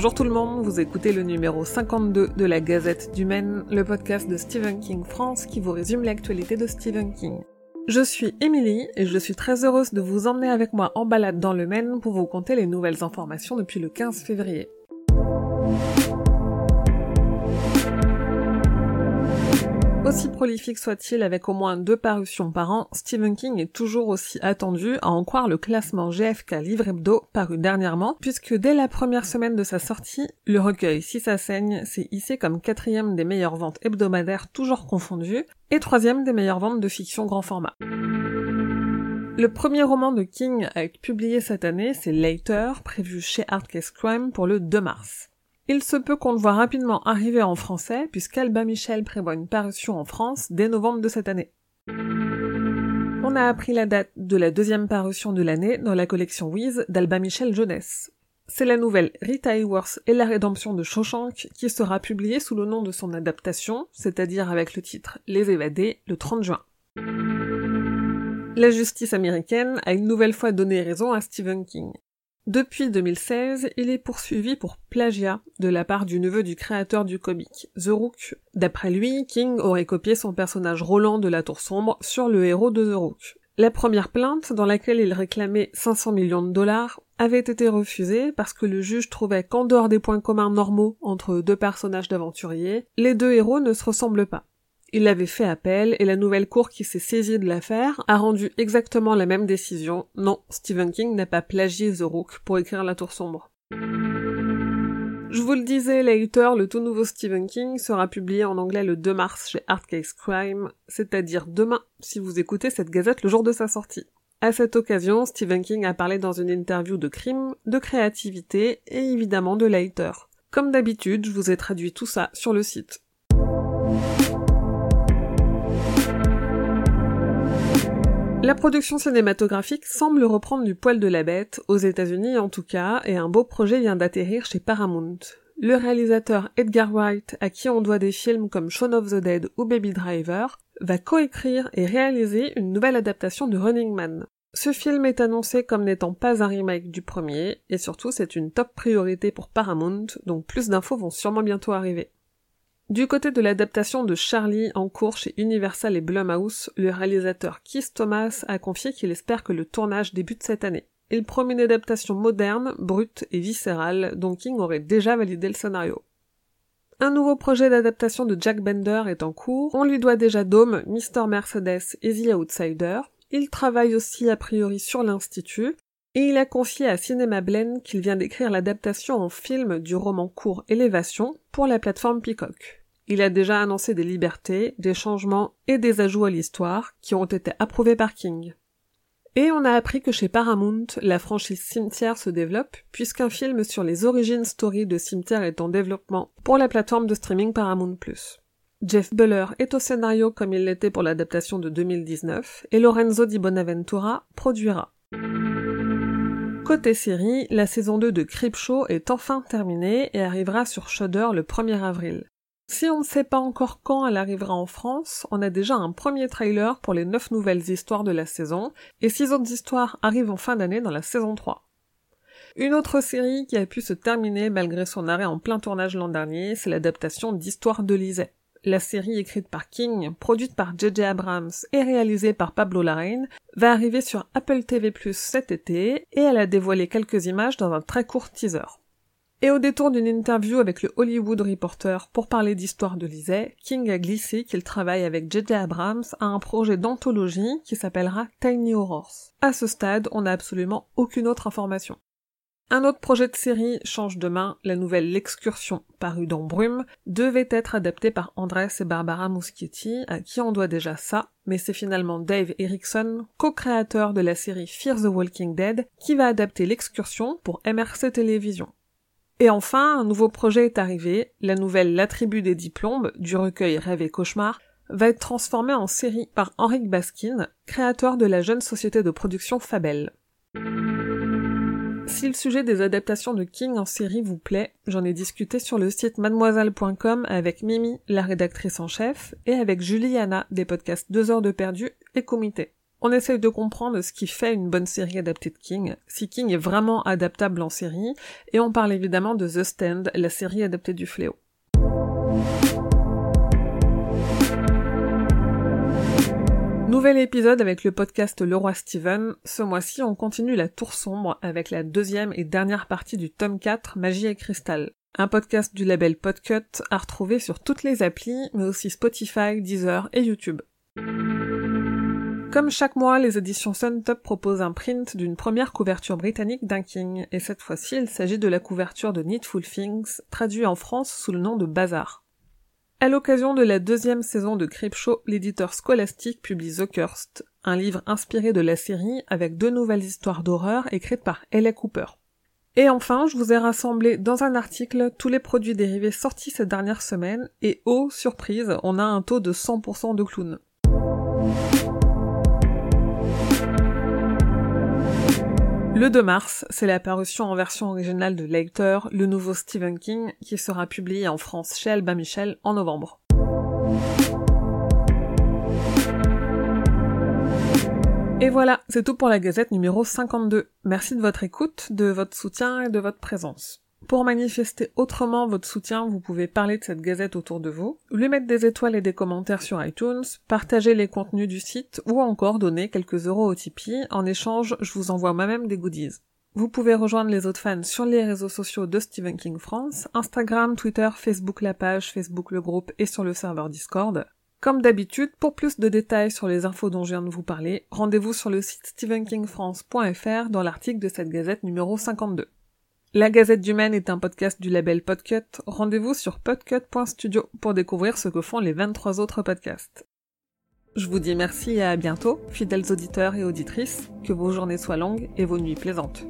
Bonjour tout le monde, vous écoutez le numéro 52 de la Gazette du Maine, le podcast de Stephen King France qui vous résume l'actualité de Stephen King. Je suis Émilie et je suis très heureuse de vous emmener avec moi en balade dans le Maine pour vous conter les nouvelles informations depuis le 15 février. Aussi prolifique soit-il avec au moins deux parutions par an, Stephen King est toujours aussi attendu à en croire le classement GFK Livre Hebdo paru dernièrement, puisque dès la première semaine de sa sortie, le recueil Si ça saigne s'est hissé comme quatrième des meilleures ventes hebdomadaires toujours confondues, et troisième des meilleures ventes de fiction grand format. Le premier roman de King à être publié cette année, c'est Later, prévu chez Hardcase Crime pour le 2 mars. Il se peut qu'on le voit rapidement arriver en français, puisqu'Alba Michel prévoit une parution en France dès novembre de cette année. On a appris la date de la deuxième parution de l'année dans la collection Wiz d'Alba Michel Jeunesse. C'est la nouvelle Rita Hayworth et la rédemption de Shawshank qui sera publiée sous le nom de son adaptation, c'est-à-dire avec le titre Les évadés, le 30 juin. La justice américaine a une nouvelle fois donné raison à Stephen King. Depuis 2016, il est poursuivi pour plagiat de la part du neveu du créateur du comic, The Rook. D'après lui, King aurait copié son personnage Roland de la Tour Sombre sur le héros de The Rook. La première plainte, dans laquelle il réclamait 500 millions de dollars, avait été refusée parce que le juge trouvait qu'en dehors des points communs normaux entre deux personnages d'aventuriers, les deux héros ne se ressemblent pas. Il avait fait appel et la nouvelle cour qui s'est saisie de l'affaire a rendu exactement la même décision. Non, Stephen King n'a pas plagié The Rook pour écrire La Tour Sombre. Je vous le disais, Later, le tout nouveau Stephen King, sera publié en anglais le 2 mars chez Hardcase Crime, c'est-à-dire demain si vous écoutez cette gazette le jour de sa sortie. À cette occasion, Stephen King a parlé dans une interview de crime, de créativité et évidemment de Later. Comme d'habitude, je vous ai traduit tout ça sur le site. La production cinématographique semble reprendre du poil de la bête, aux États-Unis en tout cas, et un beau projet vient d'atterrir chez Paramount. Le réalisateur Edgar Wright, à qui on doit des films comme Shaun of the Dead ou Baby Driver, va coécrire et réaliser une nouvelle adaptation de Running Man. Ce film est annoncé comme n'étant pas un remake du premier, et surtout c'est une top priorité pour Paramount, donc plus d'infos vont sûrement bientôt arriver. Du côté de l'adaptation de Charlie en cours chez Universal et Blumhouse, le réalisateur Keith Thomas a confié qu'il espère que le tournage débute cette année. Il promet une adaptation moderne, brute et viscérale, dont King aurait déjà validé le scénario. Un nouveau projet d'adaptation de Jack Bender est en cours. On lui doit déjà Dome, Mr. Mercedes et The Outsider. Il travaille aussi a priori sur l'Institut. Et il a confié à Cinema Blend qu'il vient d'écrire l'adaptation en film du roman court Élévation pour la plateforme Peacock. Il a déjà annoncé des libertés, des changements et des ajouts à l'histoire qui ont été approuvés par King. Et on a appris que chez Paramount, la franchise Cimetière se développe, puisqu'un film sur les origines story de Cimetière est en développement pour la plateforme de streaming Paramount+. Jeff Buller est au scénario comme il l'était pour l'adaptation de 2019, et Lorenzo Di Bonaventura produira. Côté série, la saison 2 de Creepshow est enfin terminée et arrivera sur Shudder le 1er avril. Si on ne sait pas encore quand elle arrivera en France, on a déjà un premier trailer pour les 9 nouvelles histoires de la saison, et 6 autres histoires arrivent en fin d'année dans la saison 3. Une autre série qui a pu se terminer malgré son arrêt en plein tournage l'an dernier, c'est l'adaptation d'Histoire de Lisette. La série écrite par King, produite par J.J. Abrams et réalisée par Pablo Larraín, va arriver sur Apple TV+, cet été, et elle a dévoilé quelques images dans un très court teaser. Et au détour d'une interview avec le Hollywood Reporter pour parler d'histoire de Lisée, King a glissé qu'il travaille avec J.J. Abrams à un projet d'anthologie qui s'appellera Tiny Horrors. À ce stade, on n'a absolument aucune autre information. Un autre projet de série change de main, la nouvelle L'excursion, parue dans Brume, devait être adaptée par Andrés et Barbara Muschietti, à qui on doit déjà ça, mais c'est finalement Dave Erickson, co-créateur de la série Fear the Walking Dead, qui va adapter L'excursion pour MRC Télévision. Et enfin, un nouveau projet est arrivé, la nouvelle La tribu des diplômes, du recueil Rêve et Cauchemar, va être transformée en série par Henrik Baskin, créateur de la jeune société de production Fabel. Si le sujet des adaptations de King en série vous plaît, j'en ai discuté sur le site mademoiselle.com avec Mimi, la rédactrice en chef, et avec Juliana des podcasts 2 heures de perdu et comité. On essaye de comprendre ce qui fait une bonne série adaptée de King, si King est vraiment adaptable en série, et on parle évidemment de The Stand, la série adaptée du fléau. Nouvel épisode avec le podcast Le Roi Steven. Ce mois-ci, on continue la tour sombre avec la deuxième et dernière partie du tome 4, Magie et Cristal. Un podcast du label Podcut à retrouver sur toutes les applis, mais aussi Spotify, Deezer et YouTube. Comme chaque mois, les éditions Suntop proposent un print d'une première couverture britannique d'un King, et cette fois-ci il s'agit de la couverture de Needful Things, traduit en France sous le nom de Bazar. À l'occasion de la deuxième saison de Creepshow, l'éditeur Scholastic publie The Cursed, un livre inspiré de la série avec deux nouvelles histoires d'horreur écrites par Ella Cooper. Et enfin, je vous ai rassemblé dans un article tous les produits dérivés sortis ces dernières semaines, et oh, surprise, on a un taux de 100% de clowns. Le 2 mars, c'est la parution en version originale de Lecter, le nouveau Stephen King, qui sera publié en France chez Albin Michel en novembre. Et voilà, c'est tout pour la gazette numéro 52. Merci de votre écoute, de votre soutien et de votre présence. Pour manifester autrement votre soutien, vous pouvez parler de cette gazette autour de vous, lui mettre des étoiles et des commentaires sur iTunes, partager les contenus du site ou encore donner quelques euros au Tipeee. En échange, je vous envoie moi-même des goodies. Vous pouvez rejoindre les autres fans sur les réseaux sociaux de Stephen King France, Instagram, Twitter, Facebook la page, Facebook le groupe et sur le serveur Discord. Comme d'habitude, pour plus de détails sur les infos dont je viens de vous parler, rendez-vous sur le site stephenkingfrance.fr dans l'article de cette gazette numéro 52. La Gazette du Maine est un podcast du label Podcut. Rendez-vous sur podcut.studio pour découvrir ce que font les 23 autres podcasts. Je vous dis merci et à bientôt, fidèles auditeurs et auditrices, que vos journées soient longues et vos nuits plaisantes.